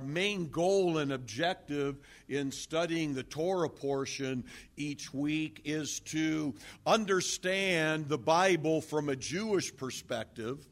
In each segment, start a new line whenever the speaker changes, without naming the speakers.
our main goal and objective in studying the Torah portion each week is to understand the Bible from a Jewish perspective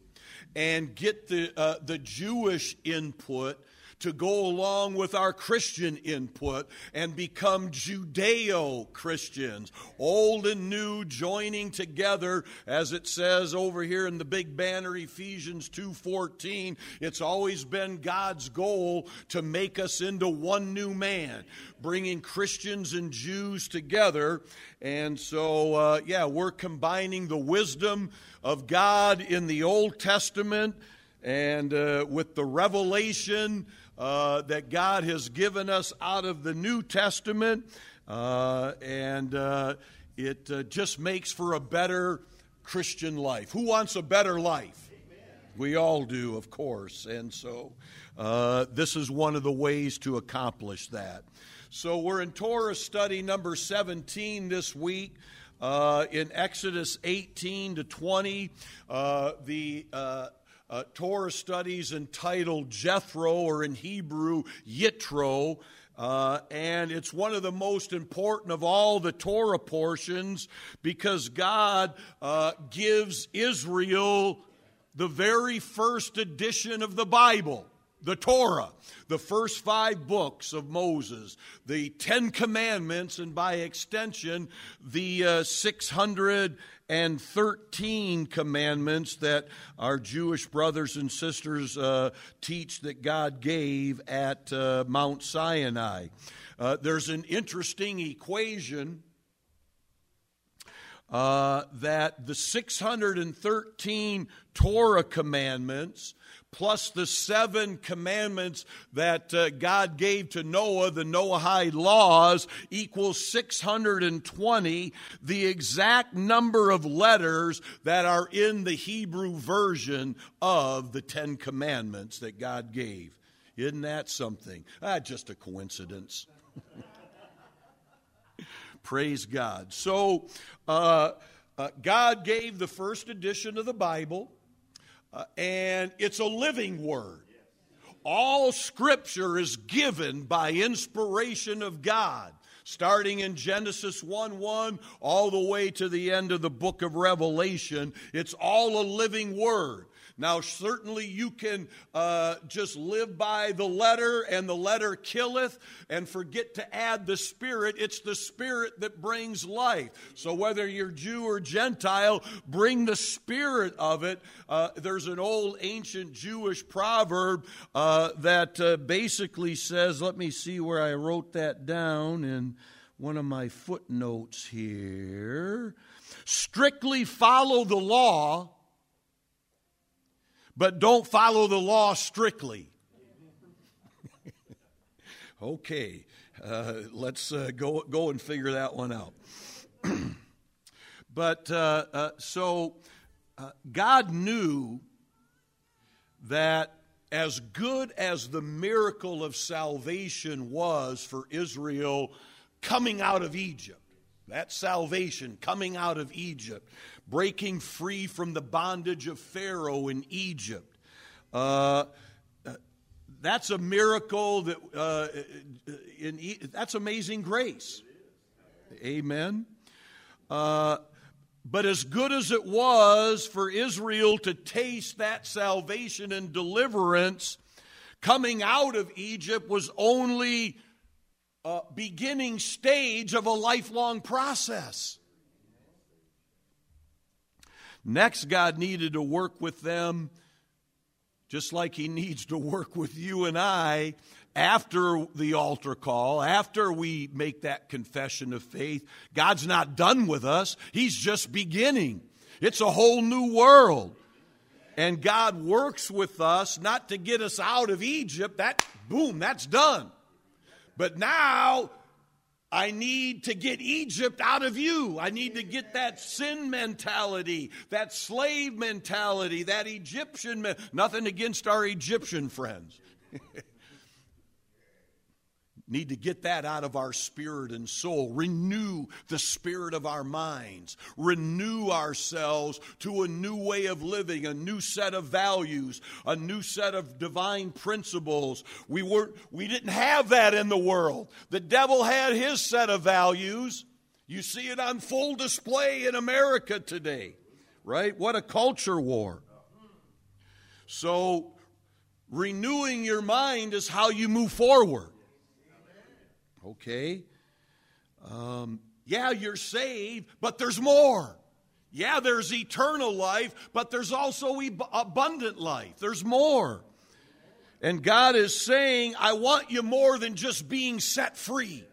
and get the, uh, the Jewish input to go along with our Christian input and become Judeo Christians, old and new joining together as it says over here in the big banner Ephesians 2:14 it's always been God's goal to make us into one new man bringing Christians and Jews together. And so uh, yeah we're combining the wisdom of God in the Old Testament and uh, with the revelation uh, that God has given us out of the New Testament, uh, and uh, it uh, just makes for a better Christian life. Who wants a better life? Amen. We all do, of course, and so uh, this is one of the ways to accomplish that. So we're in Torah study number 17 this week. Uh, in Exodus 18 to 20, uh, the uh, uh, Torah studies entitled Jethro, or in Hebrew, Yitro. Uh, and it's one of the most important of all the Torah portions because God uh, gives Israel the very first edition of the Bible the Torah, the first five books of Moses, the Ten Commandments, and by extension, the uh, 613 commandments that our Jewish brothers and sisters uh, teach that God gave at uh, Mount Sinai. Uh, there's an interesting equation. Uh, that the 613 Torah commandments plus the seven commandments that uh, God gave to Noah, the Noahide laws, equals 620, the exact number of letters that are in the Hebrew version of the Ten Commandments that God gave. Isn't that something? Ah, just a coincidence. Praise God. So, uh, uh, God gave the first edition of the Bible. Uh, and it's a living word. All scripture is given by inspiration of God, starting in Genesis 1 1 all the way to the end of the book of Revelation. It's all a living word. Now, certainly you can uh, just live by the letter, and the letter killeth, and forget to add the Spirit. It's the Spirit that brings life. So, whether you're Jew or Gentile, bring the Spirit of it. Uh, there's an old ancient Jewish proverb uh, that uh, basically says, let me see where I wrote that down in one of my footnotes here. Strictly follow the law but don't follow the law strictly. okay, uh, let's uh, go, go and figure that one out. but uh, uh so uh, God knew that as good as the miracle of salvation was for Israel coming out of Egypt, that salvation coming out of Egypt, breaking free from the bondage of Pharaoh in Egypt. Uh, uh that's a miracle that uh, in, that's amazing grace. Amen. Uh, but as good as it was for Israel to taste that salvation and deliverance, coming out of Egypt was only a beginning stage of a lifelong process. Next, God needed to work with them just like He needs to work with you and I after the altar call, after we make that confession of faith. God's not done with us, He's just beginning. It's a whole new world. And God works with us not to get us out of Egypt. That, boom, that's done. But now I need to get Egypt out of you. I need to get that sin mentality, that slave mentality, that Egyptian. Me- Nothing against our Egyptian friends. need to get that out of our spirit and soul. Renew the spirit of our minds. Renew ourselves to a new way of living, a new set of values, a new set of divine principles. We weren't we didn't have that in the world. The devil had his set of values. You see it on full display in America today. Right? What a culture war. So renewing your mind is how you move forward. Okay? Um, yeah, you're saved, but there's more. Yeah, there's eternal life, but there's also abundant life. There's more. And God is saying, I want you more than just being set free.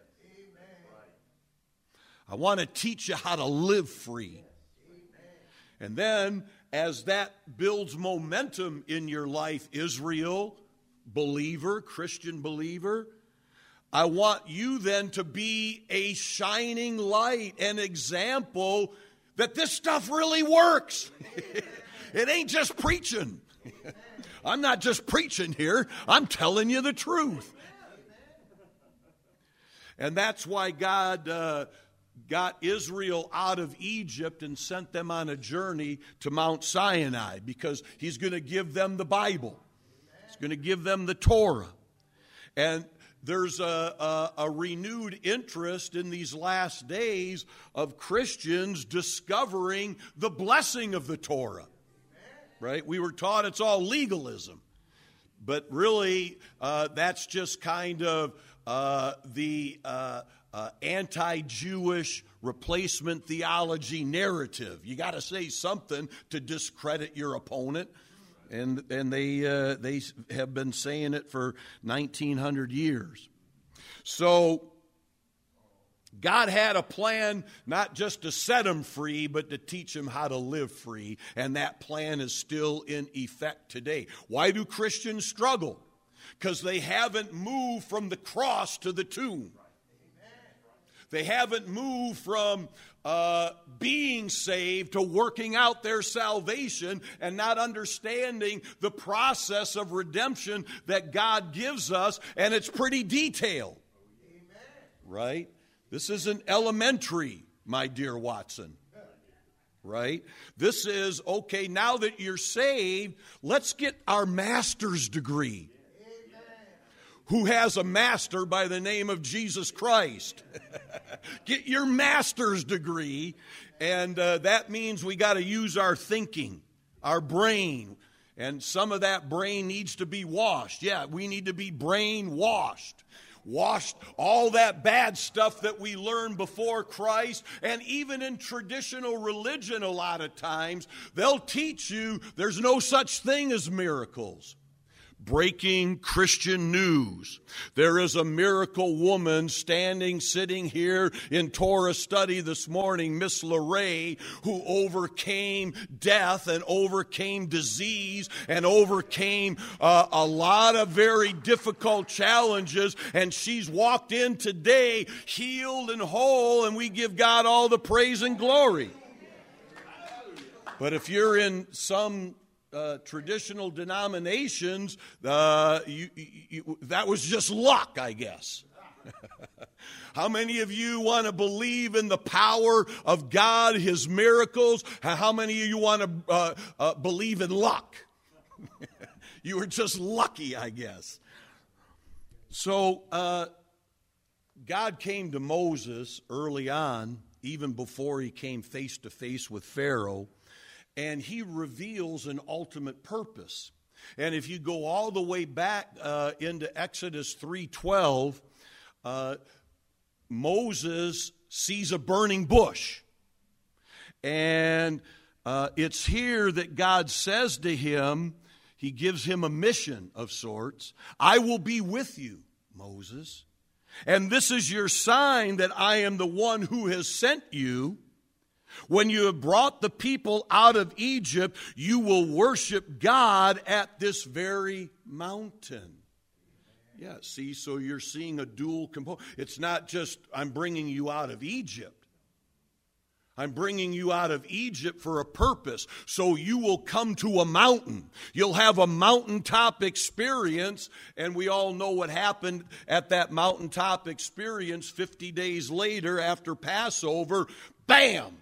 I want to teach you how to live free. And then, as that builds momentum in your life, Israel, believer, Christian believer, I want you then to be a shining light, an example that this stuff really works. it ain't just preaching. I'm not just preaching here, I'm telling you the truth. And that's why God uh, got Israel out of Egypt and sent them on a journey to Mount Sinai because He's going to give them the Bible, He's going to give them the Torah. And there's a, a, a, renewed interest in these last days of Christians discovering the blessing of the Torah. Right? We were taught it's all legalism. But really, uh, that's just kind of uh, the uh, uh anti Jewish replacement theology narrative. You got to say something to discredit your opponent and and they uh, they have been saying it for 1900 years. So God had a plan not just to set them free, but to teach them how to live free, and that plan is still in effect today. Why do Christians struggle? Because they haven't moved from the cross to the tomb. They haven't moved from uh, being saved to working out their salvation and not understanding the process of redemption that God gives us, and it's pretty detailed. Amen. Right? This isn't elementary, my dear Watson. Right? This is okay, now that you're saved, let's get our master's degree who has a master by the name of Jesus Christ. Get your master's degree, and uh, that means we got to use our thinking, our brain, and some of that brain needs to be washed. Yeah, we need to be brain washed. Washed all that bad stuff that we learned before Christ, and even in traditional religion, a lot of times, they'll teach you there's no such thing as miracles breaking Christian news. There is a miracle woman standing, sitting here in Torah study this morning, Miss LeRae, who overcame death and overcame disease and overcame uh, a lot of very difficult challenges. And she's walked in today healed and whole, and we give God all the praise and glory. But if you're in some uh, traditional denominations, uh, you, you, that was just luck, I guess. How many of you want to believe in the power of God, His miracles? How many of you want to uh, uh believe in luck? you were just lucky, I guess. So, uh, God came to Moses early on, even before he came face to face with Pharaoh and he reveals an ultimate purpose. And if you go all the way back uh, into Exodus 3:12, uh, Moses sees a burning bush. And uh, it's here that God says to him, He gives him a mission of sorts I will be with you, Moses. And this is your sign that I am the one who has sent you. When you have brought the people out of Egypt, you will worship God at this very mountain. Yeah, see, so you're seeing a dual component. It's not just I'm bringing you out of Egypt. I'm bringing you out of Egypt for a purpose. So you will come to a mountain. You'll have a mountaintop experience. And we all know what happened at that mountaintop experience 50 days later after Passover. Bam!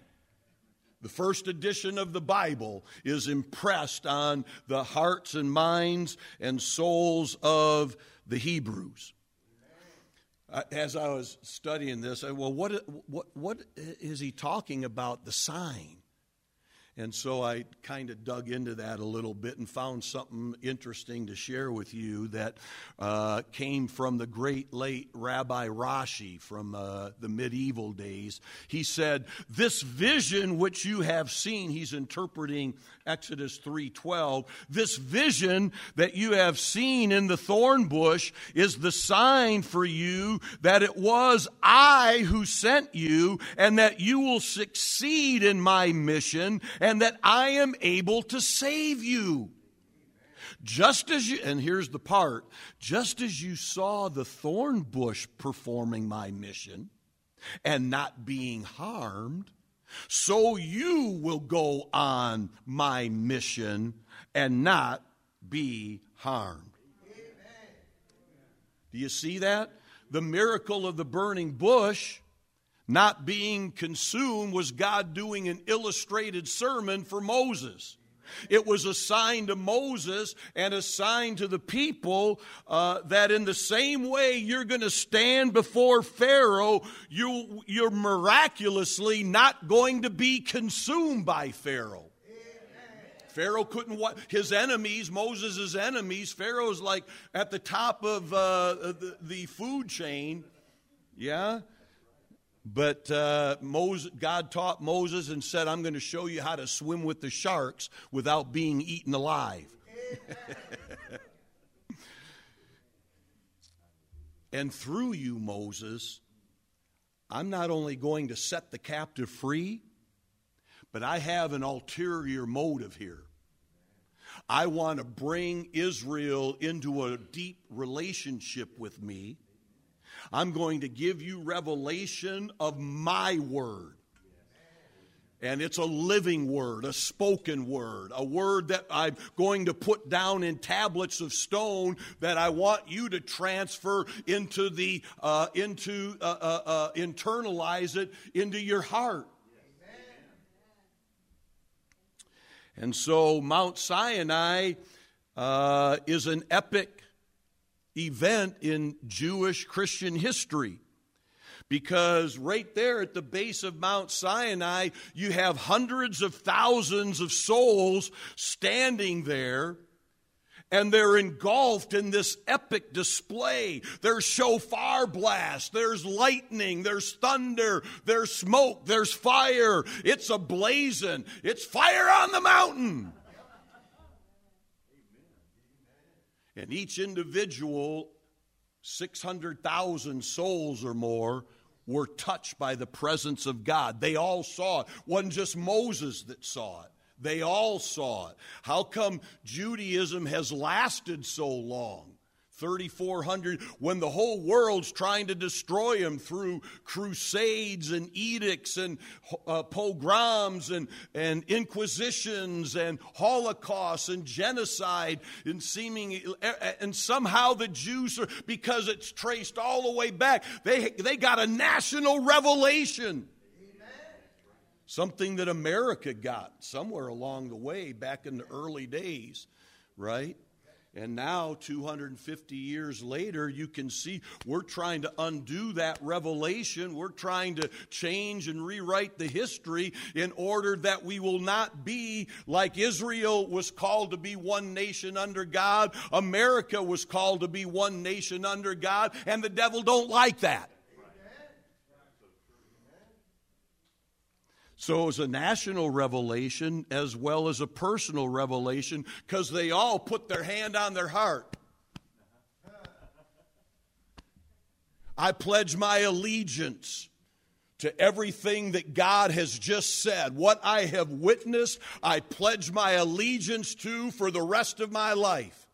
The first edition of the Bible is impressed on the hearts and minds and souls of the Hebrews. As I was studying this, I, well, what, what, what is he talking about? The sign. And so I kind of dug into that a little bit and found something interesting to share with you that uh, came from the great late Rabbi Rashi from uh, the medieval days. He said, "This vision which you have seen," he's interpreting Exodus 3:12, "This vision that you have seen in the thorn bush is the sign for you that it was I who sent you and that you will succeed in my mission." And that I am able to save you. Just as you, and here's the part, just as you saw the thorn bush performing my mission and not being harmed, so you will go on my mission and not be harmed. Do you see that? The miracle of the burning bush not being consumed was God doing an illustrated sermon for Moses. It was a sign to Moses and a sign to the people uh, that in the same way you're going to stand before Pharaoh, you, you're miraculously not going to be consumed by Pharaoh. Pharaoh couldn't his enemies, Moses' enemies. Pharaoh's like at the top of uh, the, the food chain, yeah. But uh, Moses, God taught Moses and said, I'm going to show you how to swim with the sharks without being eaten alive. and through you, Moses, I'm not only going to set the captive free, but I have an ulterior motive here. I want to bring Israel into a deep relationship with me I'm going to give you revelation of my word. And it's a living word, a spoken word, a word that I'm going to put down in tablets of stone that I want you to transfer into the, uh, into, uh, uh, uh internalize it into your heart. And so Mount Sinai uh, is an epic event in Jewish Christian history. Because right there at the base of Mount Sinai, you have hundreds of thousands of souls standing there and they're engulfed in this epic display. There's shofar blast, there's lightning, there's thunder, there's smoke, there's fire. It's a blazing, it's fire on the mountain. And each individual, 600,000 souls or more, were touched by the presence of God. They all saw it. Wasn't just Moses that saw it. They all saw it. How come Judaism has lasted so long? 3,400 when the whole world's trying to destroy him through crusades and edicts and uh, pogroms and, and inquisitions and holocausts and genocide and seeming and somehow the Jews are because it's traced all the way back they they got a national revelation. Something that America got somewhere along the way back in the early days right and now, 250 years later, you can see we're trying to undo that revelation. We're trying to change and rewrite the history in order that we will not be like Israel was called to be one nation under God. America was called to be one nation under God, and the devil don't like that. So it was a national revelation as well as a personal revelation because they all put their hand on their heart. I pledge my allegiance to everything that God has just said. What I have witnessed, I pledge my allegiance to for the rest of my life.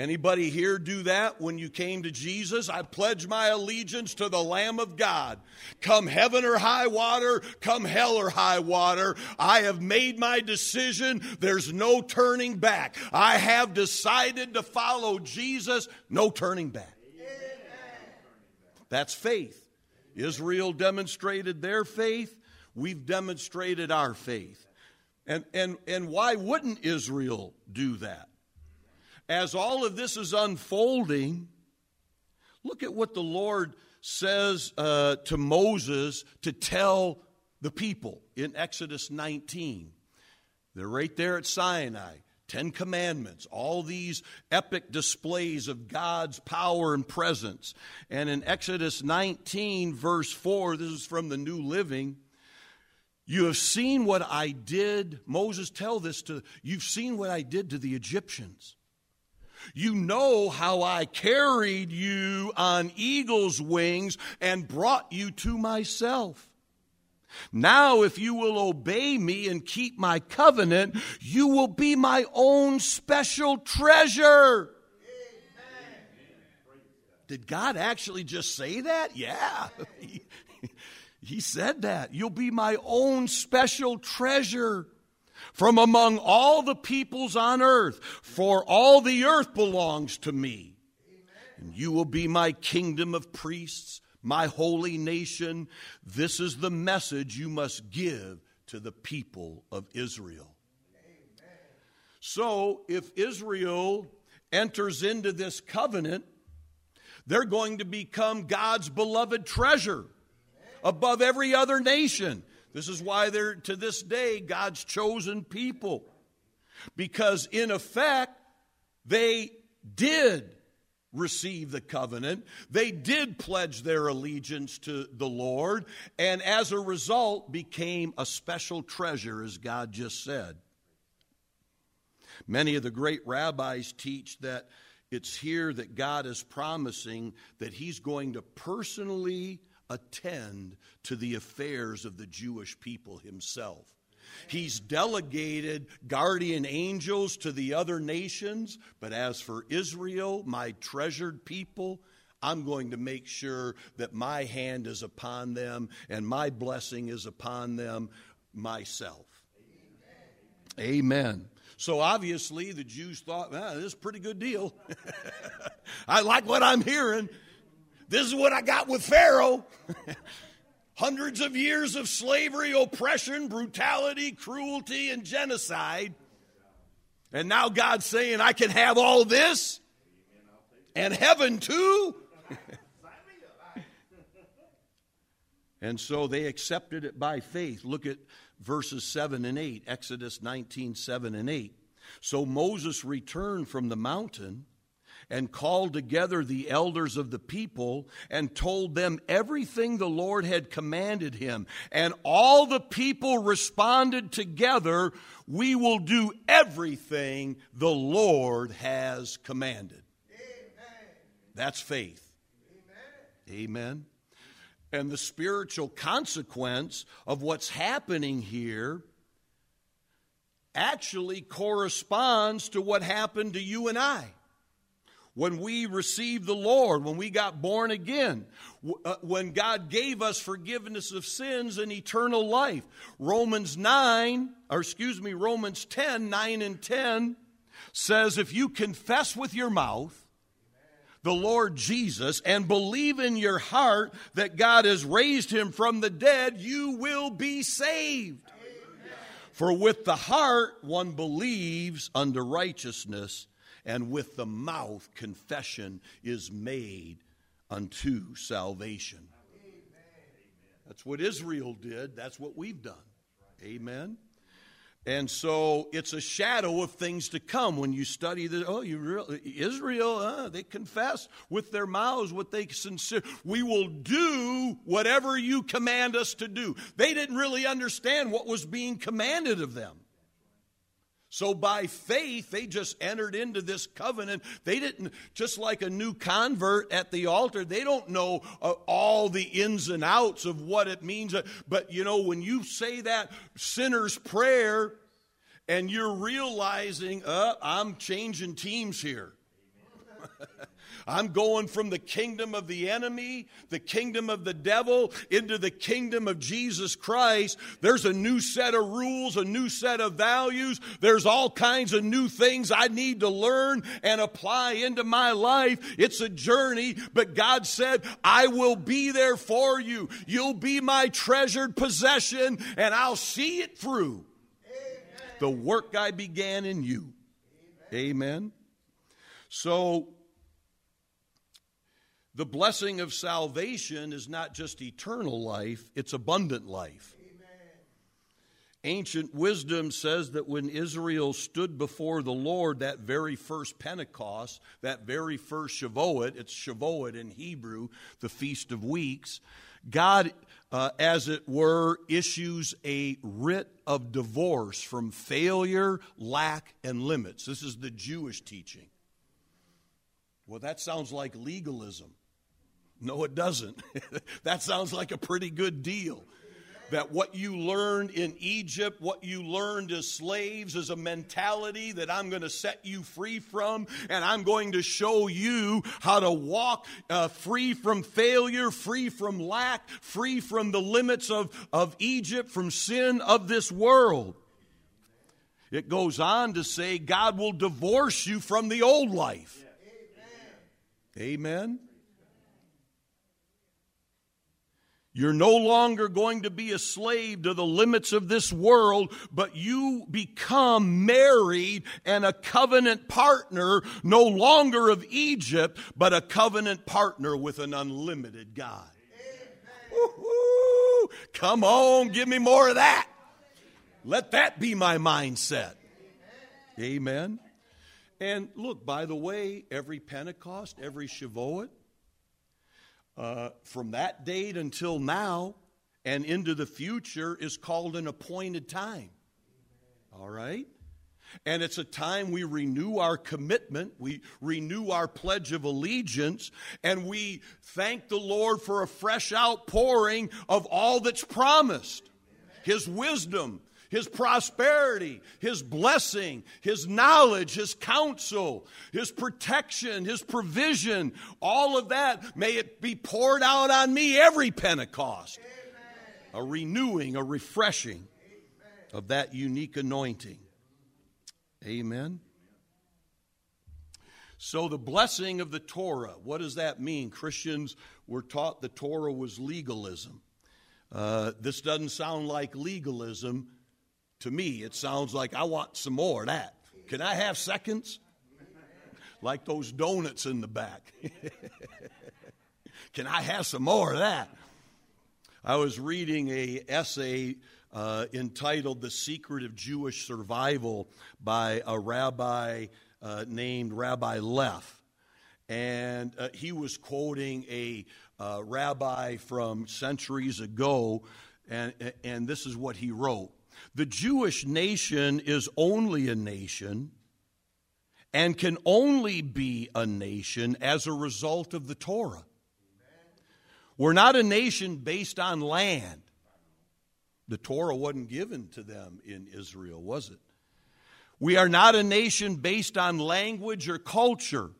Anybody here do that when you came to Jesus? I pledge my allegiance to the Lamb of God. Come heaven or high water, come hell or high water, I have made my decision. There's no turning back. I have decided to follow Jesus, no turning back. That's faith. Israel demonstrated their faith, we've demonstrated our faith. And, and, and why wouldn't Israel do that? As all of this is unfolding, look at what the Lord says uh, to Moses to tell the people in Exodus 19. They're right there at Sinai. Ten Commandments, all these epic displays of God's power and presence. And in Exodus 19, verse 4, this is from the New Living. You have seen what I did. Moses, tell this to, you've seen what I did to the Egyptians. You know how I carried you on eagle's wings and brought you to myself. Now, if you will obey me and keep my covenant, you will be my own special treasure. Did God actually just say that? Yeah. He, he said that. You'll be my own special treasure from among all the peoples on earth, for all the earth belongs to me. And you will be my kingdom of priests, my holy nation. This is the message you must give to the people of Israel. So, if Israel enters into this covenant, they're going to become God's beloved treasure above every other nation. This is why they're, to this day, God's chosen people. Because in effect, they did receive the covenant. They did pledge their allegiance to the Lord, and as a result, became a special treasure, as God just said. Many of the great rabbis teach that it's here that God is promising that He's going to personally attend to the affairs of the Jewish people himself. He's delegated guardian angels to the other nations, but as for Israel, my treasured people, I'm going to make sure that my hand is upon them and my blessing is upon them myself. Amen. Amen. So obviously, the Jews thought, ah, this is a pretty good deal. I like what I'm hearing. This is what I got with Pharaoh. Hundreds of years of slavery, oppression, brutality, cruelty, and genocide. And now God's saying, I can have all this and heaven too. and so they accepted it by faith. Look at verses 7 and 8, Exodus 19, 7 and 8. So Moses returned from the mountain and called together the elders of the people and told them everything the Lord had commanded him. And all the people responded together, We will do everything the Lord has commanded. Amen. That's faith. Amen. Amen. And the spiritual consequence of what's happening here actually corresponds to what happened to you and I when we received the Lord, when we got born again, uh, when God gave us forgiveness of sins and eternal life. Romans 9, or excuse me, Romans 10, 9 and 10 says, If you confess with your mouth, the Lord Jesus and believe in your heart that God has raised him from the dead, you will be saved. Amen. For with the heart one believes unto righteousness, and with the mouth confession is made unto salvation. That's what Israel did. That's what we've done. Amen. And so it's a shadow of things to come when you study the oh you really Israel uh, they confess with their mouths what they sincere we will do whatever you command us to do. They didn't really understand what was being commanded of them. So by faith, they just entered into this covenant. They didn't, just like a new convert at the altar, they don't know uh, all the ins and outs of what it means. But you know, when you say that sinner's prayer and you're realizing, uh, I'm changing teams here. I'm going from the kingdom of the enemy, the kingdom of the devil, into the kingdom of Jesus Christ. There's a new set of rules, a new set of values. There's all kinds of new things I need to learn and apply into my life. It's a journey, but God said, I will be there for you. You'll be my treasured possession, and I'll see it through. The work I began in you. Amen. Amen. So, the blessing of salvation is not just eternal life, it's abundant life. Amen. Ancient wisdom says that when Israel stood before the Lord, that very first Pentecost, that very first Shavuot, it's Shavuot in Hebrew, the Feast of Weeks, God, uh, as it were, issues a writ of divorce from failure, lack, and limits. This is the Jewish teaching. Well, that sounds like legalism. No, it doesn't. that sounds like a pretty good deal. That what you learned in Egypt, what you learned as slaves, is a mentality that I'm going to set you free from, and I'm going to show you how to walk uh, free from failure, free from lack, free from the limits of, of Egypt, from sin of this world. It goes on to say God will divorce you from the old life. Amen. Amen. You're no longer going to be a slave to the limits of this world, but you become married and a covenant partner, no longer of Egypt, but a covenant partner with an unlimited God. Come on, give me more of that. Let that be my mindset. Amen. And look, by the way, every Pentecost, every Shavuot, uh, from that date until now and into the future is called an appointed time. All right? And it's a time we renew our commitment, we renew our pledge of allegiance, and we thank the Lord for a fresh outpouring of all that's promised His wisdom, his prosperity, His blessing, His knowledge, His counsel, His protection, His provision, all of that, may it be poured out on me every Pentecost. Amen. A renewing, a refreshing of that unique anointing. Amen. So, the blessing of the Torah, what does that mean? Christians were taught the Torah was legalism. Uh, this doesn't sound like legalism to me, it sounds like I want some more of that. Can I have seconds? Like those donuts in the back. Can I have some more of that? I was reading a essay uh, entitled "The Secret of Jewish Survival" by a rabbi uh, named Rabbi Leff, and uh, he was quoting a uh, rabbi from centuries ago, and and this is what he wrote. The Jewish nation is only a nation and can only be a nation as a result of the Torah. We're not a nation based on land. The Torah wasn't given to them in Israel, was it? We are not a nation based on language or culture.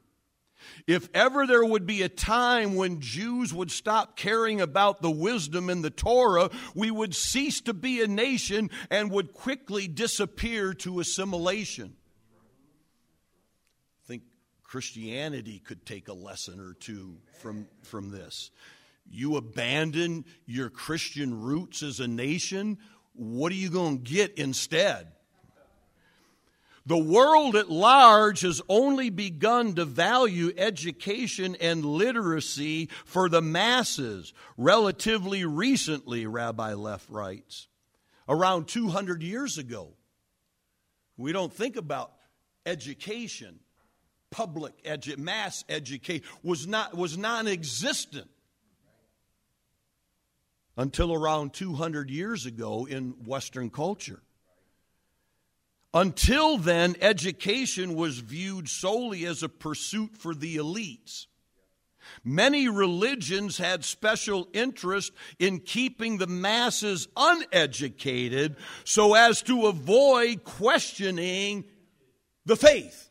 If ever there would be a time when Jews would stop caring about the wisdom in the Torah, we would cease to be a nation and would quickly disappear to assimilation. I think Christianity could take a lesson or two from, from this. You abandon your Christian roots as a nation, what are you going to get instead? The world at large has only begun to value education and literacy for the masses relatively recently, Rabbi Leff writes. Around 200 years ago. We don't think about education, public edu- mass education was not was non-existent until around 200 years ago in Western culture. Until then, education was viewed solely as a pursuit for the elites. Many religions had special interest in keeping the masses uneducated so as to avoid questioning the faith.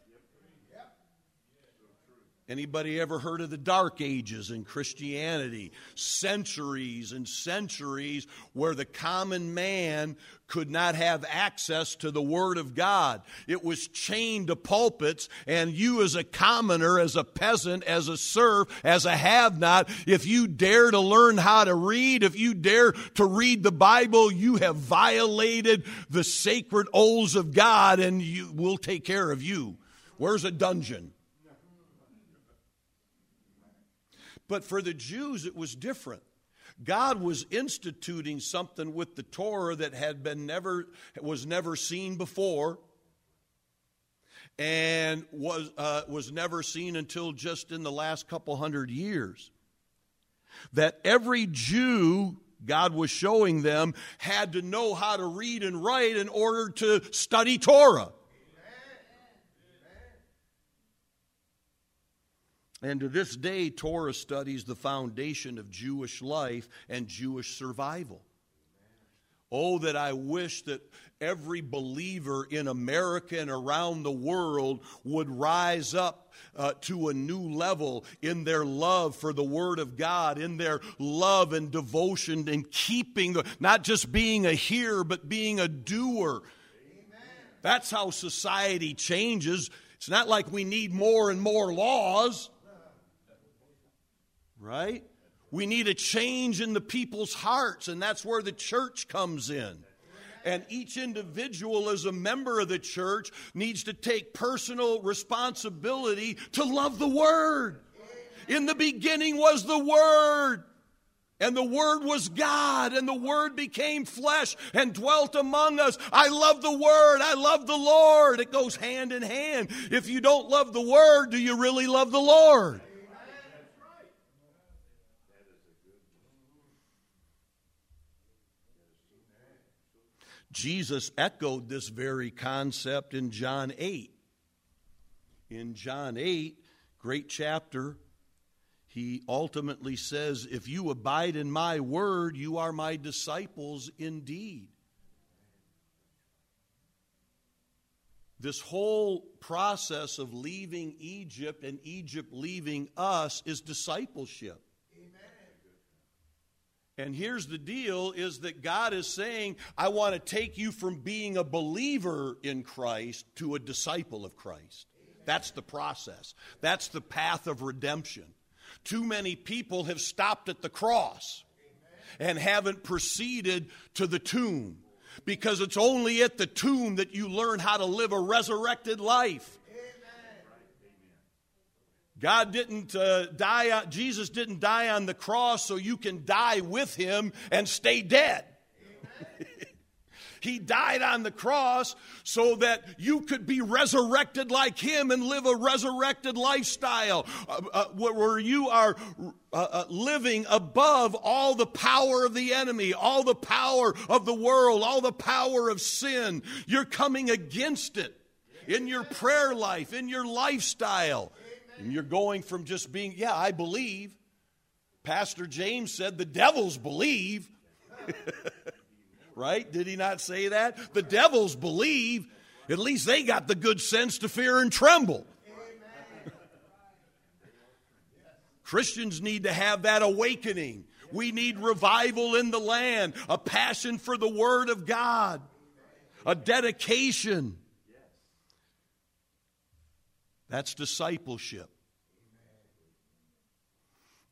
Anybody ever heard of the Dark Ages in Christianity? Centuries and centuries where the common man could not have access to the Word of God. It was chained to pulpits, and you, as a commoner, as a peasant, as a serf, as a have not, if you dare to learn how to read, if you dare to read the Bible, you have violated the sacred oaths of God, and you, we'll take care of you. Where's a dungeon? But for the Jews, it was different. God was instituting something with the Torah that had been never was never seen before and was uh, was never seen until just in the last couple hundred years. That every Jew God was showing them had to know how to read and write in order to study Torah. And to this day, Torah studies the foundation of Jewish life and Jewish survival. Oh, that I wish that every believer in America and around the world would rise up uh, to a new level in their love for the Word of God, in their love and devotion and keeping, the, not just being a hearer, but being a doer. Amen. That's how society changes. It's not like we need more and more laws right? We need a change in the people's hearts, and that's where the church comes in. And each individual, as a member of the church, needs to take personal responsibility to love the Word. In the beginning was the Word. And the Word was God, and the Word became flesh and dwelt among us. I love the Word. I love the Lord. It goes hand in hand. If you don't love the Word, do you really love the Lord? Jesus echoed this very concept in John 8. In John 8, great chapter, he ultimately says, If you abide in my word, you are my disciples indeed. This whole process of leaving Egypt and Egypt leaving us is discipleship. And here's the deal is that God is saying, I want to take you from being a believer in Christ to a disciple of Christ. That's the process. That's the path of redemption. Too many people have stopped at the cross and haven't proceeded to the tomb because it's only at the tomb that you learn how to live a resurrected life. God didn't uh, die, Jesus didn't die on the cross so you can die with him and stay dead. he died on the cross so that you could be resurrected like him and live a resurrected lifestyle uh, uh, where you are uh, uh, living above all the power of the enemy, all the power of the world, all the power of sin. You're coming against it in your prayer life, in your lifestyle. And you're going from just being, yeah, I believe. Pastor James said the devils believe. right? Did he not say that? The devils believe. At least they got the good sense to fear and tremble. Christians need to have that awakening. We need revival in the land, a passion for the Word of God, a dedication. That's discipleship.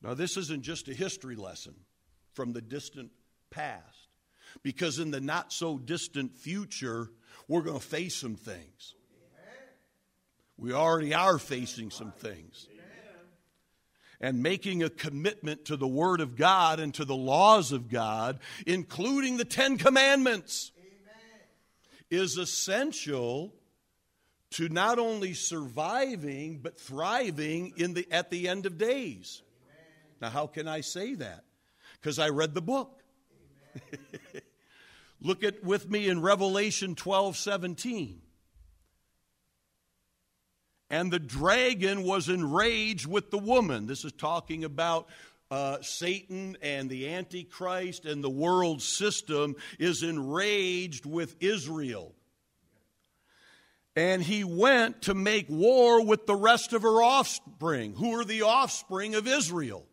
Now, this isn't just a history lesson from the distant past, because in the not so distant future, we're going to face some things. We already are facing some things. And making a commitment to the Word of God and to the laws of God, including the Ten Commandments, is essential to not only surviving but thriving in the, at the end of days. Now, how can I say that? Because I read the book. Look at with me in Revelation 12 17. And the dragon was enraged with the woman. This is talking about uh, Satan and the Antichrist and the world system is enraged with Israel and he went to make war with the rest of her offspring. Who are the offspring of Israel?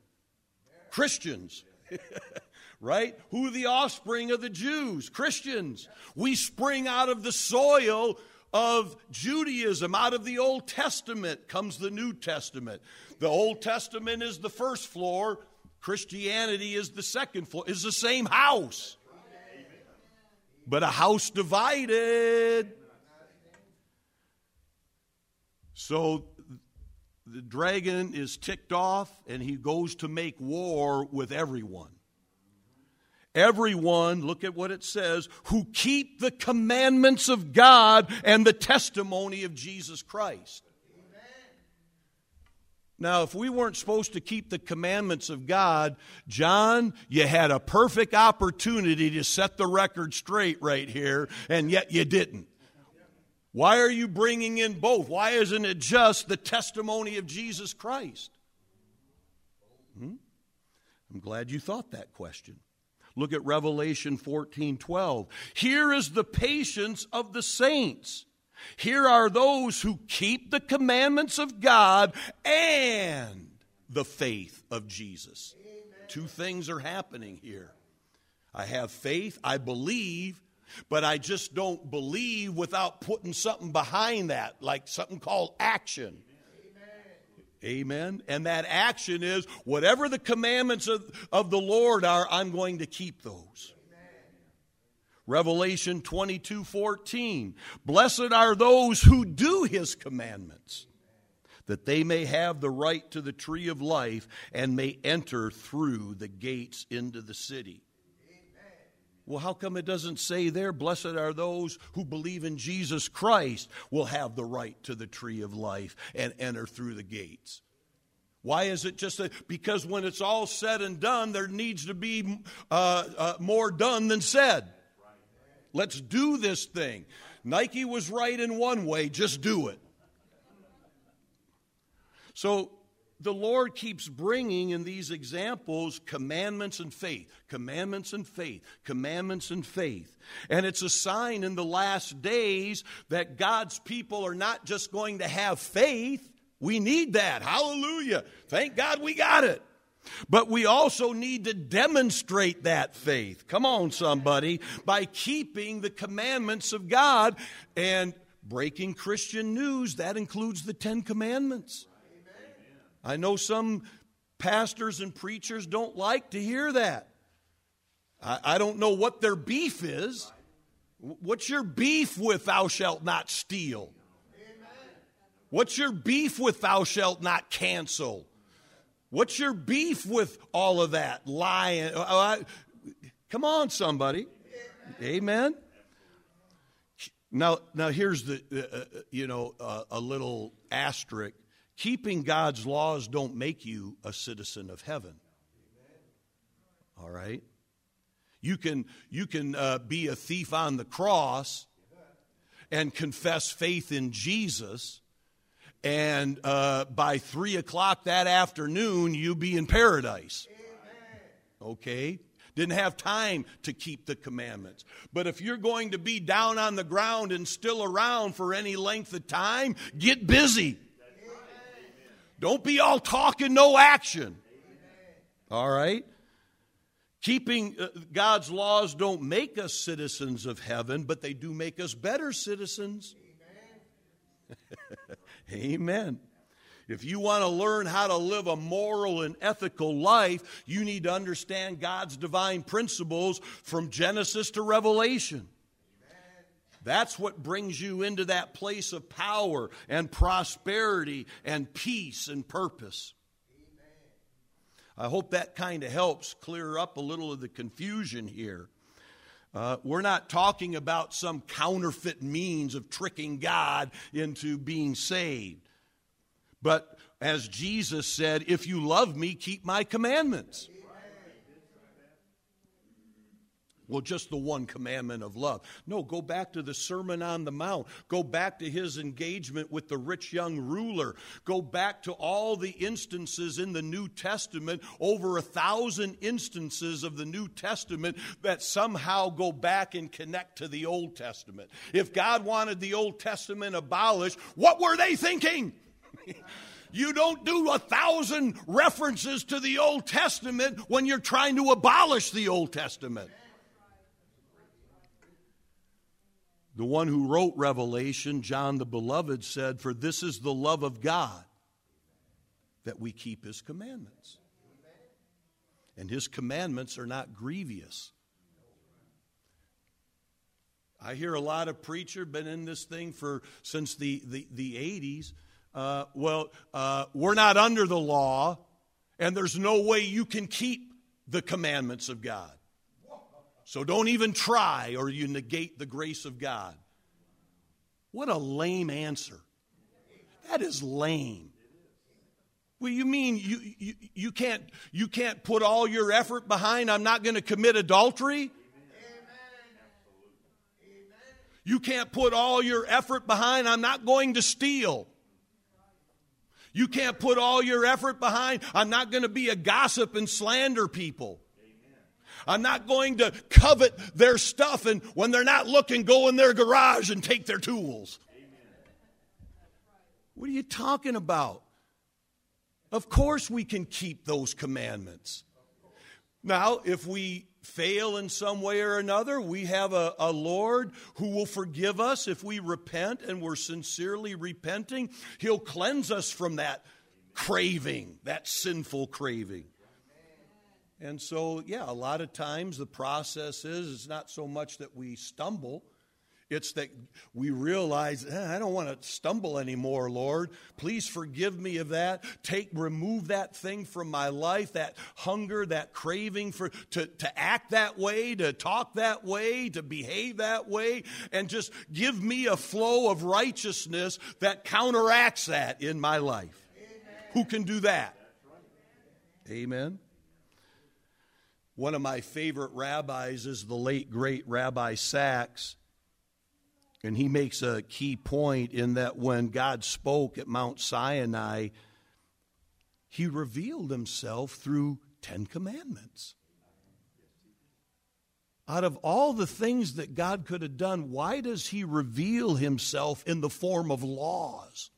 Christians. right? Who are the offspring of the Jews? Christians. We spring out of the soil of Judaism. Out of the Old Testament comes the New Testament. The Old Testament is the first floor, Christianity is the second floor, is the same house. But a house divided. So the dragon is ticked off and he goes to make war with everyone. Everyone, look at what it says, who keep the commandments of God and the testimony of Jesus Christ. Now, if we weren't supposed to keep the commandments of God, John, you had a perfect opportunity to set the record straight right here, and yet you didn't. Why are you bringing in both? Why isn't it just the testimony of Jesus Christ? Hmm? I'm glad you thought that question. Look at Revelation 14 12. Here is the patience of the saints. Here are those who keep the commandments of God and the faith of Jesus. Amen. Two things are happening here. I have faith, I believe, but I just don't believe without putting something behind that, like something called action. Amen. And that action is whatever the commandments of, of the Lord are, I'm going to keep those. Revelation 22 14. Blessed are those who do his commandments, that they may have the right to the tree of life and may enter through the gates into the city. Well, how come it doesn't say there, blessed are those who believe in Jesus Christ will have the right to the tree of life and enter through the gates? Why is it just a, because when it's all said and done, there needs to be uh, uh, more done than said? Let's do this thing. Nike was right in one way, just do it. So the Lord keeps bringing in these examples commandments and faith, commandments and faith, commandments and faith. And it's a sign in the last days that God's people are not just going to have faith. We need that. Hallelujah. Thank God we got it. But we also need to demonstrate that faith. Come on, somebody, by keeping the commandments of God and breaking Christian news. That includes the Ten Commandments. I know some pastors and preachers don't like to hear that. I, I don't know what their beef is. What's your beef with thou shalt not steal? What's your beef with thou shalt not cancel? What's your beef with all of that? Lying. Uh, uh, come on, somebody. Amen. Now, now here's the, uh, uh you know, uh, a little asterisk. Keeping God's laws don't make you a citizen of heaven. All right. You can you can uh, be a thief on the cross and confess faith in Jesus and uh, by three o'clock that afternoon, you be in paradise. Okay? Didn't have time to keep the commandments. But if you're going to be down on the ground and still around for any length of time, get busy. Don't be all talking, no action. All right? Keeping uh, God's laws don't make us citizens of heaven, but they do make us better citizens. Amen. If you want to learn how to live a moral and ethical life, you need to understand God's divine principles from Genesis to Revelation. That's what brings you into that place of power and prosperity and peace and purpose. I hope that kind of helps clear up a little of the confusion here. Uh, we're not talking about some counterfeit means of tricking God into being saved. But as Jesus said, if you love me, keep my commandments. Well, just the one commandment of love. No, go back to the Sermon on the Mount. Go back to his engagement with the rich young ruler. Go back to all the instances in the New Testament, over a thousand instances of the New Testament that somehow go back and connect to the Old Testament. If God wanted the Old Testament abolished, what were they thinking? You don't do a thousand references to the Old Testament when you're trying to abolish the Old Testament. The one who wrote Revelation, John the Beloved, said, For this is the love of God, that we keep his commandments. And his commandments are not grievous. I hear a lot of preacher been in this thing for since the, the, the 80s. Uh, well, uh, we're not under the law, and there's no way you can keep the commandments of God. So don't even try or you negate the grace of God. What a lame answer. That is lame. Well, you mean you, you, you, can't, you can't put all your effort behind, I'm not going to commit adultery? You can't put all your effort behind, I'm not going to steal. You can't put all your effort behind, I'm not going to be a gossip and slander people. I'm not going to covet their stuff and when they're not looking, go in their garage and take their tools. What are you talking about? Of course, we can keep those commandments. Now, if we fail in some way or another, we have a, a, Lord who will forgive us if we repent and we're sincerely repenting. He'll cleanse us from that craving, that sinful craving. And so, yeah, a lot of times the process is it's not so much that we stumble, it's that we realize, eh, I don't want to stumble anymore, Lord. Please forgive me of that. Take, remove that thing from my life, that hunger, that craving for to, to act that way, to talk that way, to behave that way, and just give me a flow of righteousness that counteracts that in my life. Amen. Who can do that? Amen. One of my favorite rabbis is the late, great Rabbi Sacks. And he makes a key point in that when God spoke at Mount Sinai, he revealed himself through Ten Commandments. Out of all the things that God could have done, why does he reveal himself in the form of laws?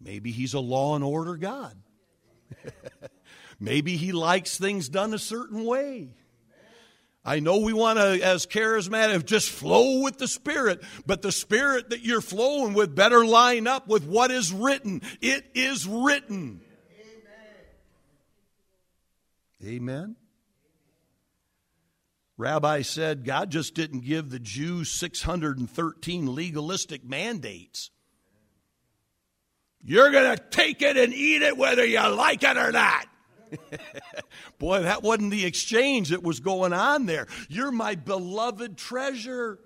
Maybe he's a law and order God. Maybe he likes things done a certain way. I know we want to, as charismatic, just flow with the Spirit, but the Spirit that you're flowing with better line up with what is written. It is written. Amen. Amen. Rabbi said God just didn't give the Jews 613 legalistic mandates. You're going to take it and eat it whether you like it or not. Boy, that wasn't the exchange that was going on there. You're my beloved treasure.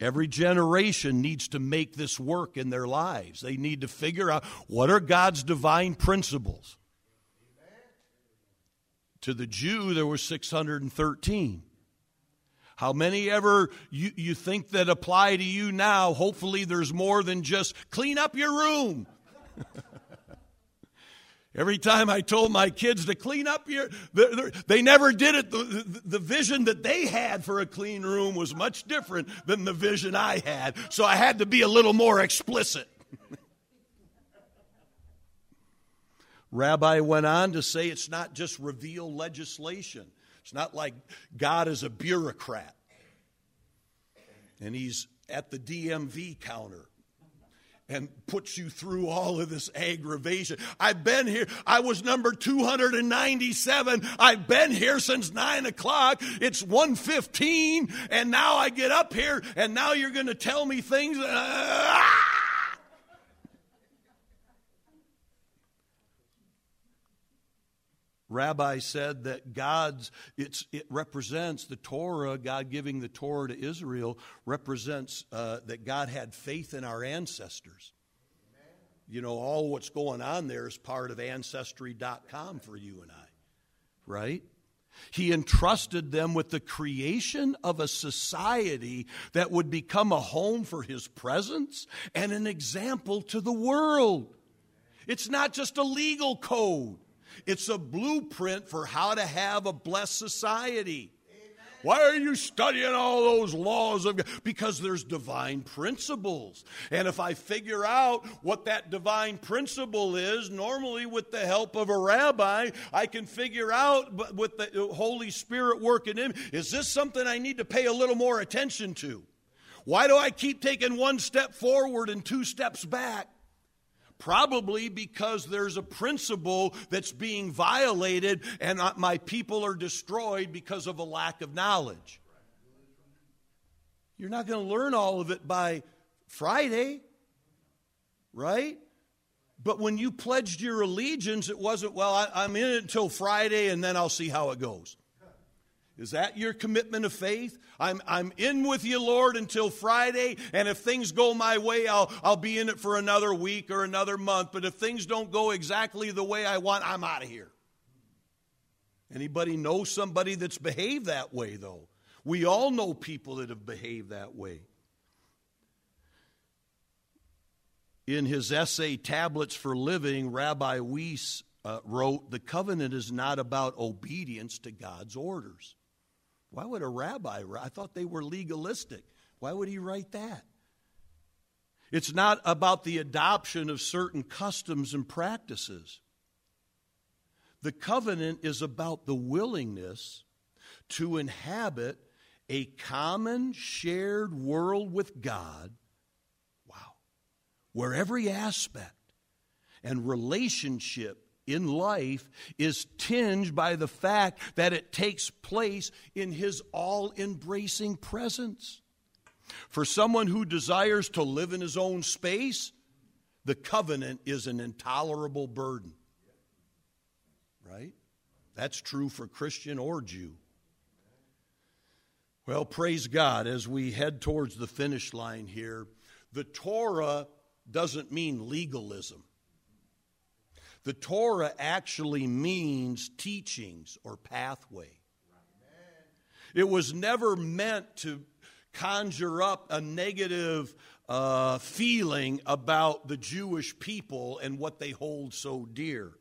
Every generation needs to make this work in their lives. They need to figure out what are God's divine principles. To the Jew, there were 613. How many ever you, you think that apply to you now? Hopefully, there's more than just clean up your room. Every time I told my kids to clean up your, they never did it. The, the, vision that they had for a clean room was much different than the vision I had. So I had to be a little more explicit. Rabbi went on to say it's not just reveal legislation. It's not like God is a bureaucrat and he's at the DMV counter and puts you through all of this aggravation. I've been here. I was number 297. I've been here since 9 o'clock. It's 1.15 and now I get up here and now you're going to tell me things. Uh, Rabbi said that God's, it represents the Torah, God giving the Torah to Israel, represents uh, that God had faith in our ancestors. you know, all what's going on there is part of Ancestry.com for you and I, right? He entrusted them with the creation of a society that would become a home for his presence and an example to the world. It's not just a legal code, it's a blueprint for how to have a blessed society. Why are you studying all those laws of God? Because there's divine principles. And if I figure out what that divine principle is, normally with the help of a rabbi, I can figure out with the Holy Spirit working in, is this something I need to pay a little more attention to? Why do I keep taking one step forward and two steps back? Probably because there's a principle that's being violated and my people are destroyed because of a lack of knowledge. You're not going to learn all of it by Friday, right? But when you pledged your allegiance, it wasn't, well, I, am in it until Friday and then I'll see how it goes. Is that your commitment of faith? I'm, I'm in with you, Lord, until Friday, and if things go my way, I'll, I'll be in it for another week or another month. But if things don't go exactly the way I want, I'm out of here. Anybody know somebody that's behaved that way, though? We all know people that have behaved that way. In his essay, Tablets for Living, Rabbi Weiss uh, wrote The covenant is not about obedience to God's orders. Why would a rabbi I thought they were legalistic. Why would he write that? It's not about the adoption of certain customs and practices. The covenant is about the willingness to inhabit a common shared world with God. Wow. Where every aspect and relationship in life is tinged by the fact that it takes place in His all embracing presence. For someone who desires to live in his own space, the covenant is an intolerable burden. Right? That's true for Christian or Jew. Well, praise God as we head towards the finish line here. The Torah doesn't mean legalism. The Torah actually means teachings or pathway. It was never meant to conjure up a negative uh, feeling about the Jewish people and what they hold so dear.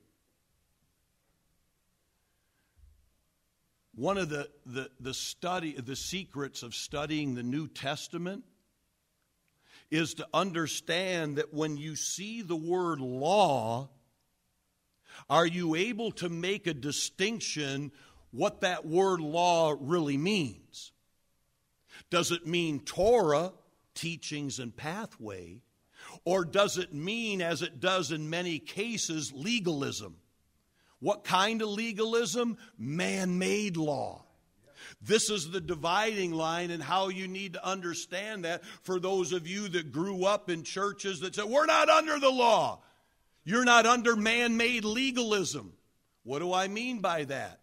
One of the, the, the study the secrets of studying the New Testament is to understand that when you see the word law, are you able to make a distinction what that word law really means? Does it mean Torah, teachings and pathway? Or does it mean, as it does in many cases, legalism? What kind of legalism? Man made law. This is the dividing line and how you need to understand that for those of you that grew up in churches that said, We're not under the law. You're not under man made legalism. What do I mean by that?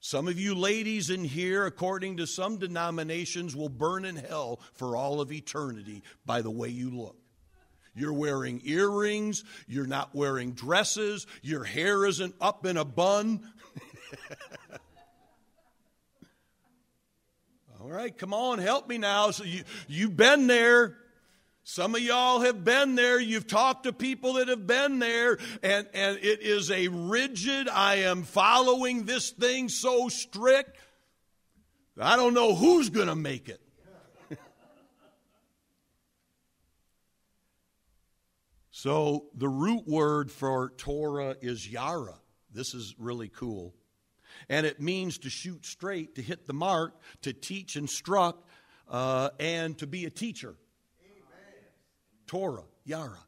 Some of you ladies in here, according to some denominations, will burn in hell for all of eternity by the way you look. You're wearing earrings, you're not wearing dresses, your hair isn't up in a bun. all right, come on, help me now. So you, you've been there. Some of y'all have been there. You've talked to people that have been there, and, and it is a rigid, I am following this thing so strict. I don't know who's going to make it. so, the root word for Torah is yara. This is really cool. And it means to shoot straight, to hit the mark, to teach, instruct, uh, and to be a teacher. Torah, Yara.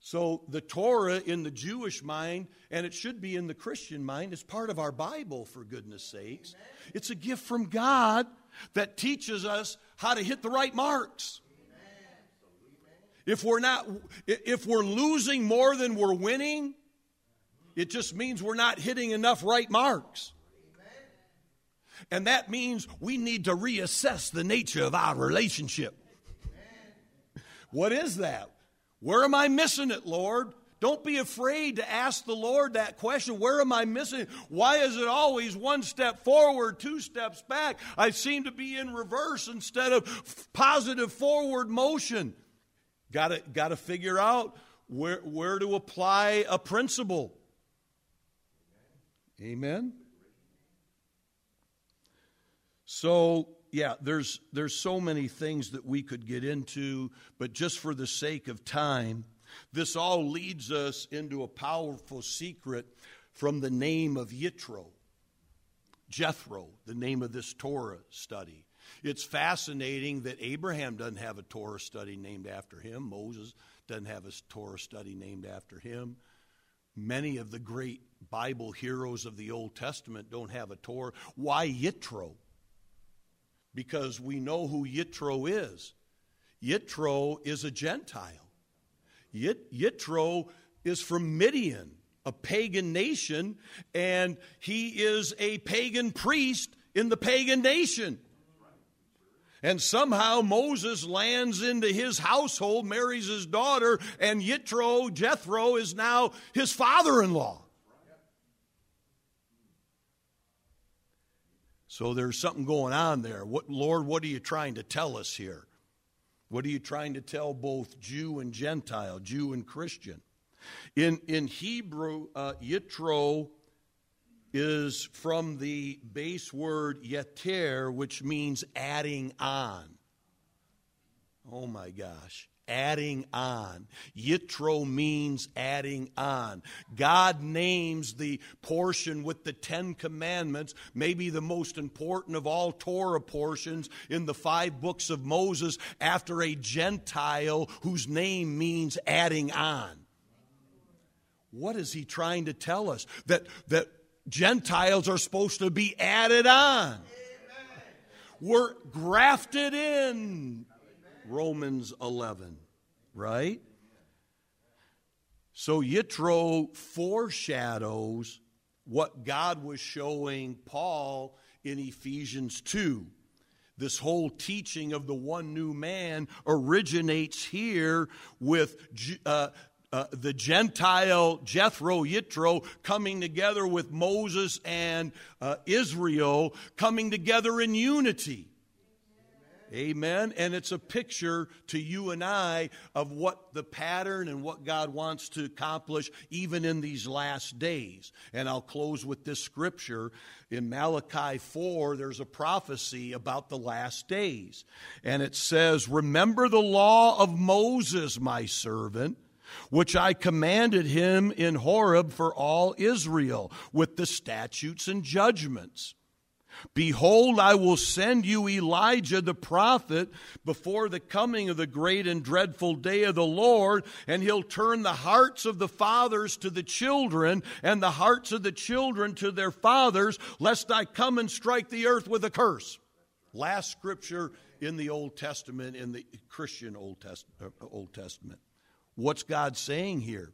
So the Torah in the Jewish mind, and it should be in the Christian mind, is part of our Bible, for goodness sakes. Amen. It's a gift from God that teaches us how to hit the right marks. If we're not if we're losing more than we're winning, it just means we're not hitting enough right marks. And that means we need to reassess the nature of our relationship. What is that? Where am I missing it, Lord? Don't be afraid to ask the Lord that question. Where am I missing? Why is it always one step forward, two steps back? I seem to be in reverse instead of positive forward motion. Got to got to figure out where where to apply a principle. Amen. So, yeah, there's there's so many things that we could get into, but just for the sake of time, this all leads us into a powerful secret from the name of Yitro. Jethro, the name of this Torah study. It's fascinating that Abraham doesn't have a Torah study named after him. Moses doesn't have a Torah study named after him. Many of the great Bible heroes of the Old Testament don't have a Torah. Why Yitro? Because we know who Yitro is. Yitro is a Gentile. Yitro is from Midian, a pagan nation, and he is a pagan priest in the pagan nation. And somehow Moses lands into his household, marries his daughter, and Yitro, Jethro, is now his father in law. So there's something going on there. What, Lord, what are you trying to tell us here? What are you trying to tell both Jew and Gentile, Jew and Christian? In, in Hebrew, uh, Yitro is from the base word yeter, which means adding on. Oh my gosh adding on. Yitro means adding on. God names the portion with the Ten Commandments, maybe the most important of all Torah portions in the five books of Moses, after a Gentile whose name means adding on. What is he trying to tell us? That, that Gentiles are supposed to be added on. Amen. We're grafted in Romans 11, right? So Yitro foreshadows what God was showing Paul in Ephesians 2. This whole teaching of the one new man originates here with uh, uh, the Gentile Jethro, Yitro, coming together with Moses and uh, Israel, coming together in unity. Amen. And it's a picture to you and I of what the pattern and what God wants to accomplish even in these last days. And I'll close with this scripture. In Malachi 4, there's a prophecy about the last days. And it says, Remember the law of Moses, my servant which I commanded him in Horeb for all Israel, with the statutes and judgments. Behold, I will send you Elijah the prophet before the coming of the great and dreadful day of the Lord, and he'll turn the hearts of the fathers to the children, and the hearts of the children to their fathers, lest I come and strike the earth with a curse. Last scripture in the Old Testament, in the Christian Old, Test, uh, Old Testament. What's God saying here?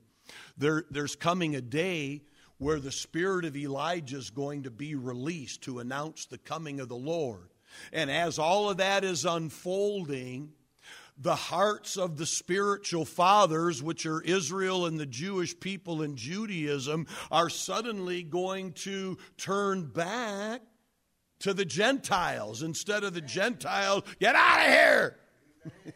There, there's coming a day where the spirit of Elijah is going to be released to announce the coming of the Lord. And as all of that is unfolding, the hearts of the spiritual fathers, which are Israel and the Jewish people in Judaism, are suddenly going to turn back to the Gentiles instead of the Gentiles, get out of here.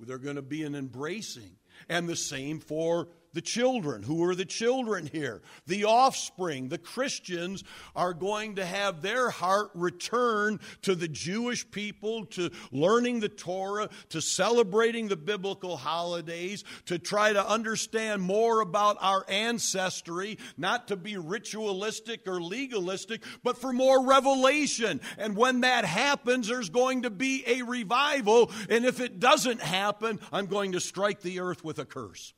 They're going to be an embracing. And the same for the children. Who are the children here? The offspring. The Christians are going to have their heart return to the Jewish people, to learning the Torah, to celebrating the biblical holidays, to try to understand more about our ancestry, not to be ritualistic or legalistic, but for more revelation. And when that happens, there's going to be a revival. And if it doesn't happen, I'm going to strike the earth with a curse.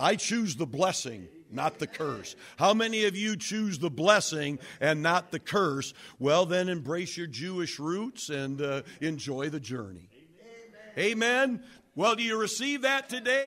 I choose the blessing, not the curse. How many of you choose the blessing and not the curse? Well, then embrace your Jewish roots and uh, enjoy the journey. Amen. Amen. Well, do you receive that today?